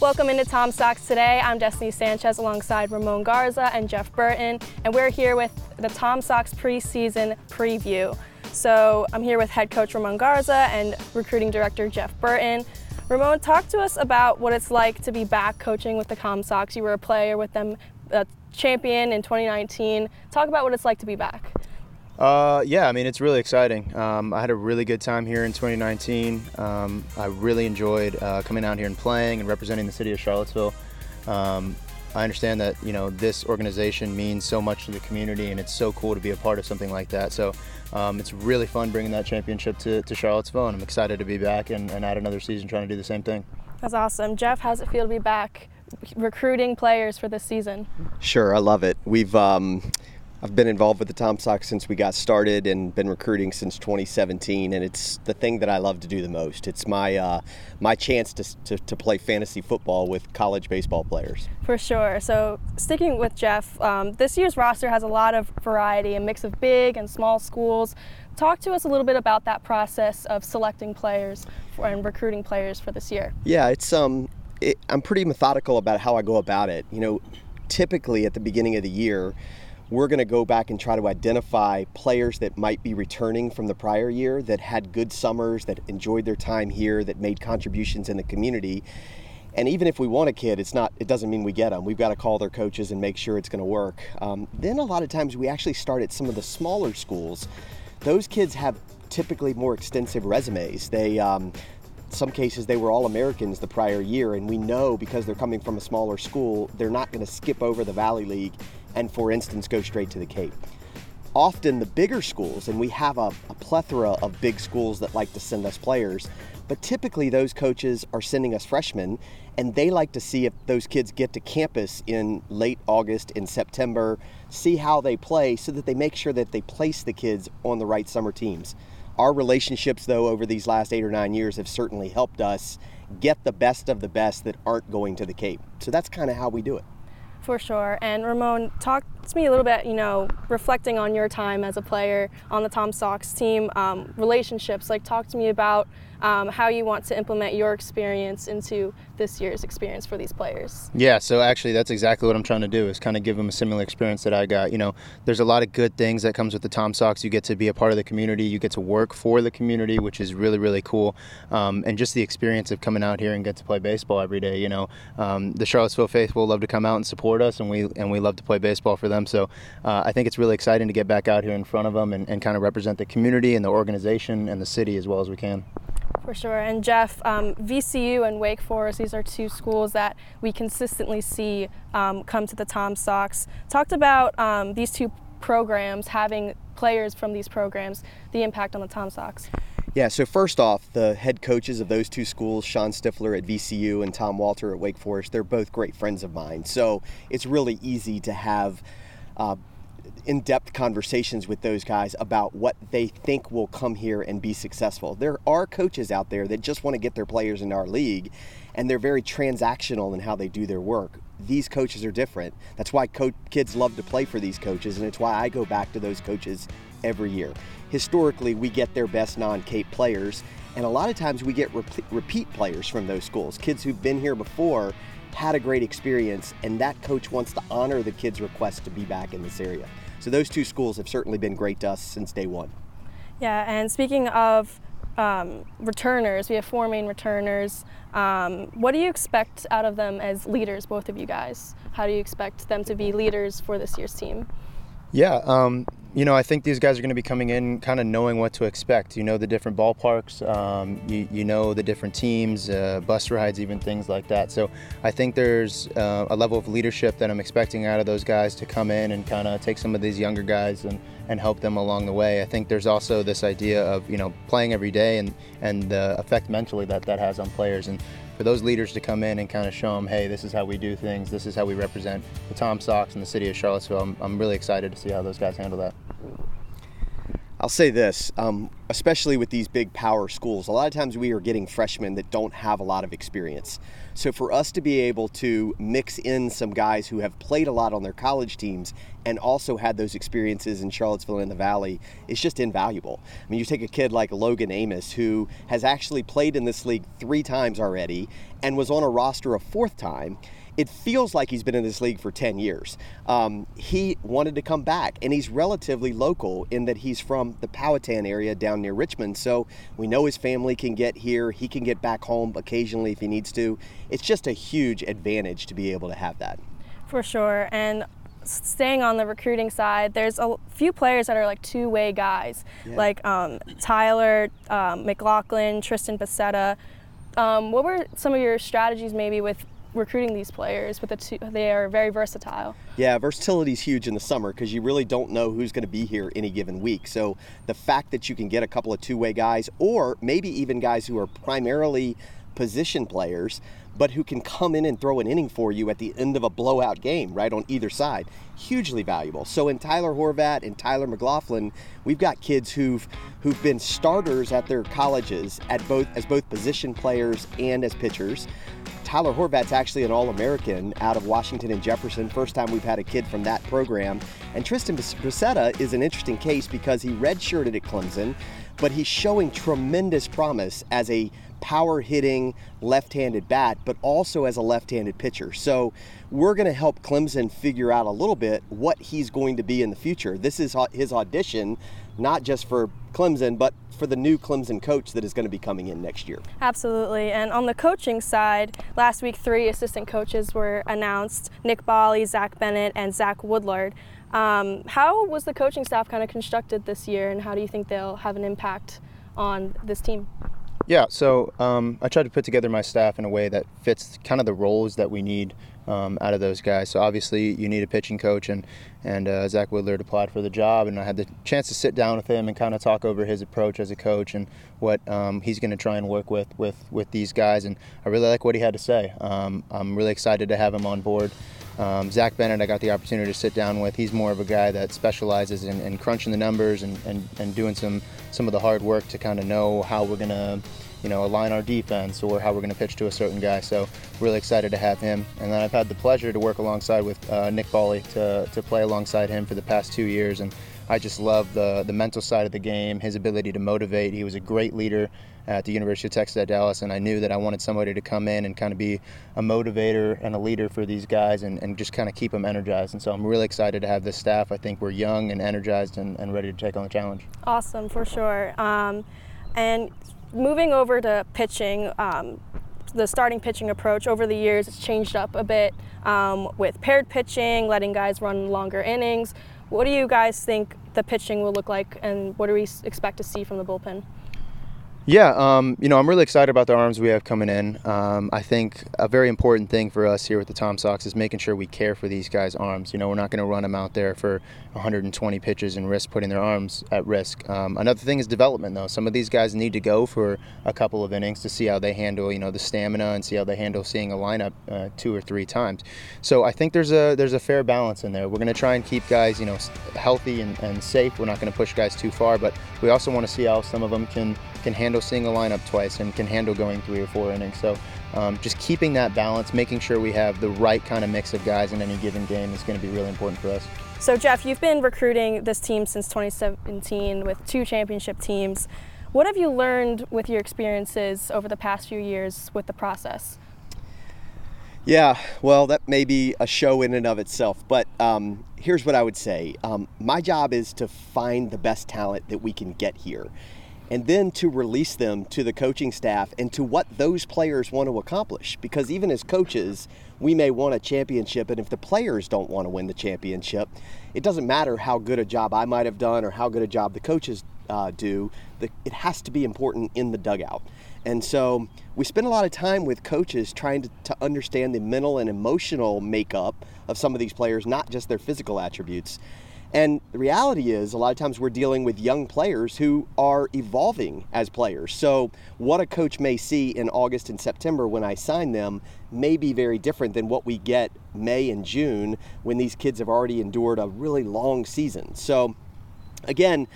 Welcome into Tom Sox today. I'm Destiny Sanchez alongside Ramon Garza and Jeff Burton, and we're here with the Tom Sox preseason preview. So I'm here with head coach Ramon Garza and recruiting director Jeff Burton. Ramon, talk to us about what it's like to be back coaching with the Tom Sox. You were a player with them, a champion in 2019. Talk about what it's like to be back. Uh, yeah, I mean, it's really exciting. Um, I had a really good time here in 2019. Um, I really enjoyed uh, coming out here and playing and representing the city of Charlottesville. Um, I understand that you know this organization means so much to the community, and it's so cool to be a part of something like that. So um, it's really fun bringing that championship to, to Charlottesville, and I'm excited to be back and, and add another season trying to do the same thing. That's awesome, Jeff. How's it feel to be back recruiting players for this season? Sure, I love it. We've um, I've been involved with the Tom Sox since we got started and been recruiting since 2017, and it's the thing that I love to do the most. It's my uh, my chance to, to, to, play fantasy football with college baseball players. For sure. So sticking with Jeff, um, this year's roster has a lot of variety, a mix of big and small schools. Talk to us a little bit about that process of selecting players for, and recruiting players for this year. Yeah, it's um, it, I'm pretty methodical about how I go about it. You know, typically at the beginning of the year we're going to go back and try to identify players that might be returning from the prior year that had good summers, that enjoyed their time here, that made contributions in the community. And even if we want a kid, it's not. It doesn't mean we get them. We've got to call their coaches and make sure it's going to work. Um, then a lot of times we actually start at some of the smaller schools. Those kids have typically more extensive resumes. They um, some cases they were all Americans the prior year, and we know because they're coming from a smaller school, they're not going to skip over the Valley League and, for instance, go straight to the Cape. Often the bigger schools, and we have a, a plethora of big schools that like to send us players, but typically those coaches are sending us freshmen, and they like to see if those kids get to campus in late August, in September, see how they play so that they make sure that they place the kids on the right summer teams. Our relationships, though, over these last eight or nine years have certainly helped us get the best of the best that aren't going to the Cape. So that's kind of how we do it. For sure. And Ramon, talk to me a little bit, you know, reflecting on your time as a player on the Tom Sox team, um, relationships. Like, talk to me about um, how you want to implement your experience into this year's experience for these players. Yeah, so actually that's exactly what I'm trying to do is kind of give them a similar experience that I got. You know, there's a lot of good things that comes with the Tom Sox. You get to be a part of the community, you get to work for the community, which is really really cool, um, and just the experience of coming out here and get to play baseball every day. You know, um, the Charlottesville faithful love to come out and support us, and we and we love to play baseball for them. So uh, I think it's really exciting to get back out here in front of them and, and kind of represent the community and the organization and the city as well as we can. For sure. And Jeff, um, VCU and Wake Forest, these are two schools that we consistently see um, come to the Tom Sox. Talked about um, these two programs having players from these programs, the impact on the Tom Sox. Yeah, so first off, the head coaches of those two schools, Shawn Stiffler at VCU and Tom Walter at Wake Forest, they're both great friends of mine. So it's really easy to have uh, in depth conversations with those guys about what they think will come here and be successful. There are coaches out there that just want to get their players in our league, and they're very transactional in how they do their work. These coaches are different. That's why co- kids love to play for these coaches, and it's why I go back to those coaches every year. Historically, we get their best non Cape players, and a lot of times we get repeat players from those schools, kids who've been here before had a great experience, and that coach wants to honor the kid's request to be back in this area. So those two schools have certainly been great to us since day one. Yeah, and speaking of um, returners, we have four main returners. Um, what do you expect out of them as leaders, both of you guys? How do you expect them to be leaders for this year's team? Yeah, um, you know, I think these guys are going to be coming in kind of knowing what to expect. You know the different ballparks, um, you, you, know the different teams, uh, bus rides, even things like that. So I think there's uh, a level of leadership that I'm expecting out of those guys to come in and kind of take some of these younger guys and, and help them along the way. I think there's also this idea of, you know, playing every day and, and the effect mentally that that has on players. And for those leaders to come in and kind of show them, hey, this is how we do things, this is how we represent the Tom Sox and the city of Charlottesville. I'm, I'm really excited to see how those guys handle that. I'll say this, um, especially with these big power schools, a lot of times we are getting freshmen that don't have a lot of experience. So for us to be able to mix in some guys who have played a lot on their college teams and also had those experiences in Charlottesville and the Valley is just invaluable. I mean, you take a kid like Logan Amos, who has actually played in this league three times already and was on a roster a fourth time it feels like he's been in this league for 10 years. Um, he wanted to come back, and he's relatively local in that he's from the Powhatan area down near Richmond. So we know his family can get here. He can get back home occasionally if he needs to. It's just a huge advantage to be able to have that. For sure. And staying on the recruiting side, there's a few players that are like two-way guys, yeah. like um, Tyler um, McLaughlin, Tristan Bassetta. Um, what were some of your strategies maybe with recruiting these players with the two, they are very versatile. Yeah, versatility is huge in the summer because you really don't know who's going to be here any given week. So the fact that you can get a couple of two-way guys or maybe even guys who are primarily position players but who can come in and throw an inning for you at the end of a blowout game, right, on either side. Hugely valuable. So in Tyler Horvat and Tyler McLaughlin, we've got kids who've who've been starters at their colleges at both as both position players and as pitchers. Tyler Horvat's actually an All American out of Washington and Jefferson. First time we've had a kid from that program. And Tristan Bracetta is an interesting case because he redshirted at Clemson, but he's showing tremendous promise as a power hitting left handed bat, but also as a left handed pitcher. So we're going to help Clemson figure out a little bit what he's going to be in the future. This is his audition, not just for Clemson, but for the new Clemson coach that is going to be coming in next year. Absolutely. And on the coaching side, last week three assistant coaches were announced Nick Bali, Zach Bennett, and Zach Woodlard. Um, how was the coaching staff kind of constructed this year, and how do you think they'll have an impact on this team? Yeah, so um, I tried to put together my staff in a way that fits kind of the roles that we need um, out of those guys. So obviously, you need a pitching coach, and and uh, Zach Woodlard applied for the job, and I had the chance to sit down with him and kind of talk over his approach as a coach and what um, he's going to try and work with with with these guys. And I really like what he had to say. Um, I'm really excited to have him on board. Um, Zach Bennett, I got the opportunity to sit down with. He's more of a guy that specializes in, in crunching the numbers and, and, and doing some some of the hard work to kind of know how we're going to you know, align our defense or how we're going to pitch to a certain guy. So really excited to have him. And then I've had the pleasure to work alongside with uh, Nick Bali to, to play alongside him for the past two years. And I just love the, the mental side of the game, his ability to motivate. He was a great leader at the University of Texas at Dallas, and I knew that I wanted somebody to come in and kind of be a motivator and a leader for these guys and, and just kind of keep them energized. And so I'm really excited to have this staff. I think we're young and energized and, and ready to take on the challenge. Awesome, for sure. Um, and moving over to pitching, um, the starting pitching approach over the years has changed up a bit um, with paired pitching, letting guys run longer innings. What do you guys think the pitching will look like, and what do we expect to see from the bullpen? Yeah, um, you know, I'm really excited about the arms we have coming in. Um, I think a very important thing for us here with the Tom Sox is making sure we care for these guys' arms. You know, we're not going to run them out there for 120 pitches and risk putting their arms at risk. Um, another thing is development, though. Some of these guys need to go for a couple of innings to see how they handle, you know, the stamina and see how they handle seeing a lineup uh, two or three times. So I think there's a there's a fair balance in there. We're going to try and keep guys, you know, healthy and, and safe. We're not going to push guys too far, but we also want to see how some of them can can handle seeing a lineup twice and can handle going three or four innings. So um, just keeping that balance, making sure we have the right kind of mix of guys in any given game is going to be really important for us. So Jeff, you've been recruiting this team since 2017 with two championship teams. What have you learned with your experiences over the past few years with the process? Yeah, well, that may be a show in and of itself, but um, here's what I would say. Um, my job is to find the best talent that we can get here and then to release them to the coaching staff and to what those players want to accomplish. Because even as coaches, we may want a championship, and if the players don't want to win the championship, it doesn't matter how good a job I might have done or how good a job the coaches uh, do, the, it has to be important in the dugout. And so we spend a lot of time with coaches trying to, to understand the mental and emotional makeup of some of these players, not just their physical attributes. And the reality is, a lot of times we're dealing with young players who are evolving as players. So, what a coach may see in August and September when I sign them may be very different than what we get May and June when these kids have already endured a really long season. So, again,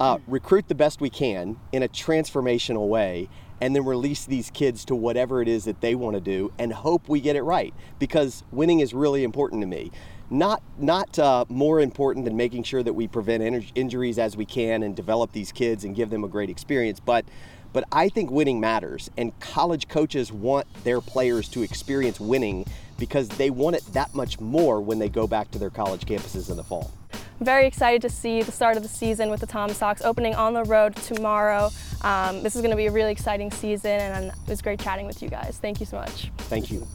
uh, recruit the best we can in a transformational way, and then release these kids to whatever it is that they want to do and hope we get it right because winning is really important to me not not uh, more important than making sure that we prevent in- injuries as we can and develop these kids and give them a great experience but but I think winning matters and college coaches want their players to experience winning because they want it that much more when they go back to their college campuses in the fall. I'm Very excited to see the start of the season with the Tom Sox opening on the road tomorrow. Um, this is going to be a really exciting season, and it was great chatting with you guys. Thank you so much. Thank you.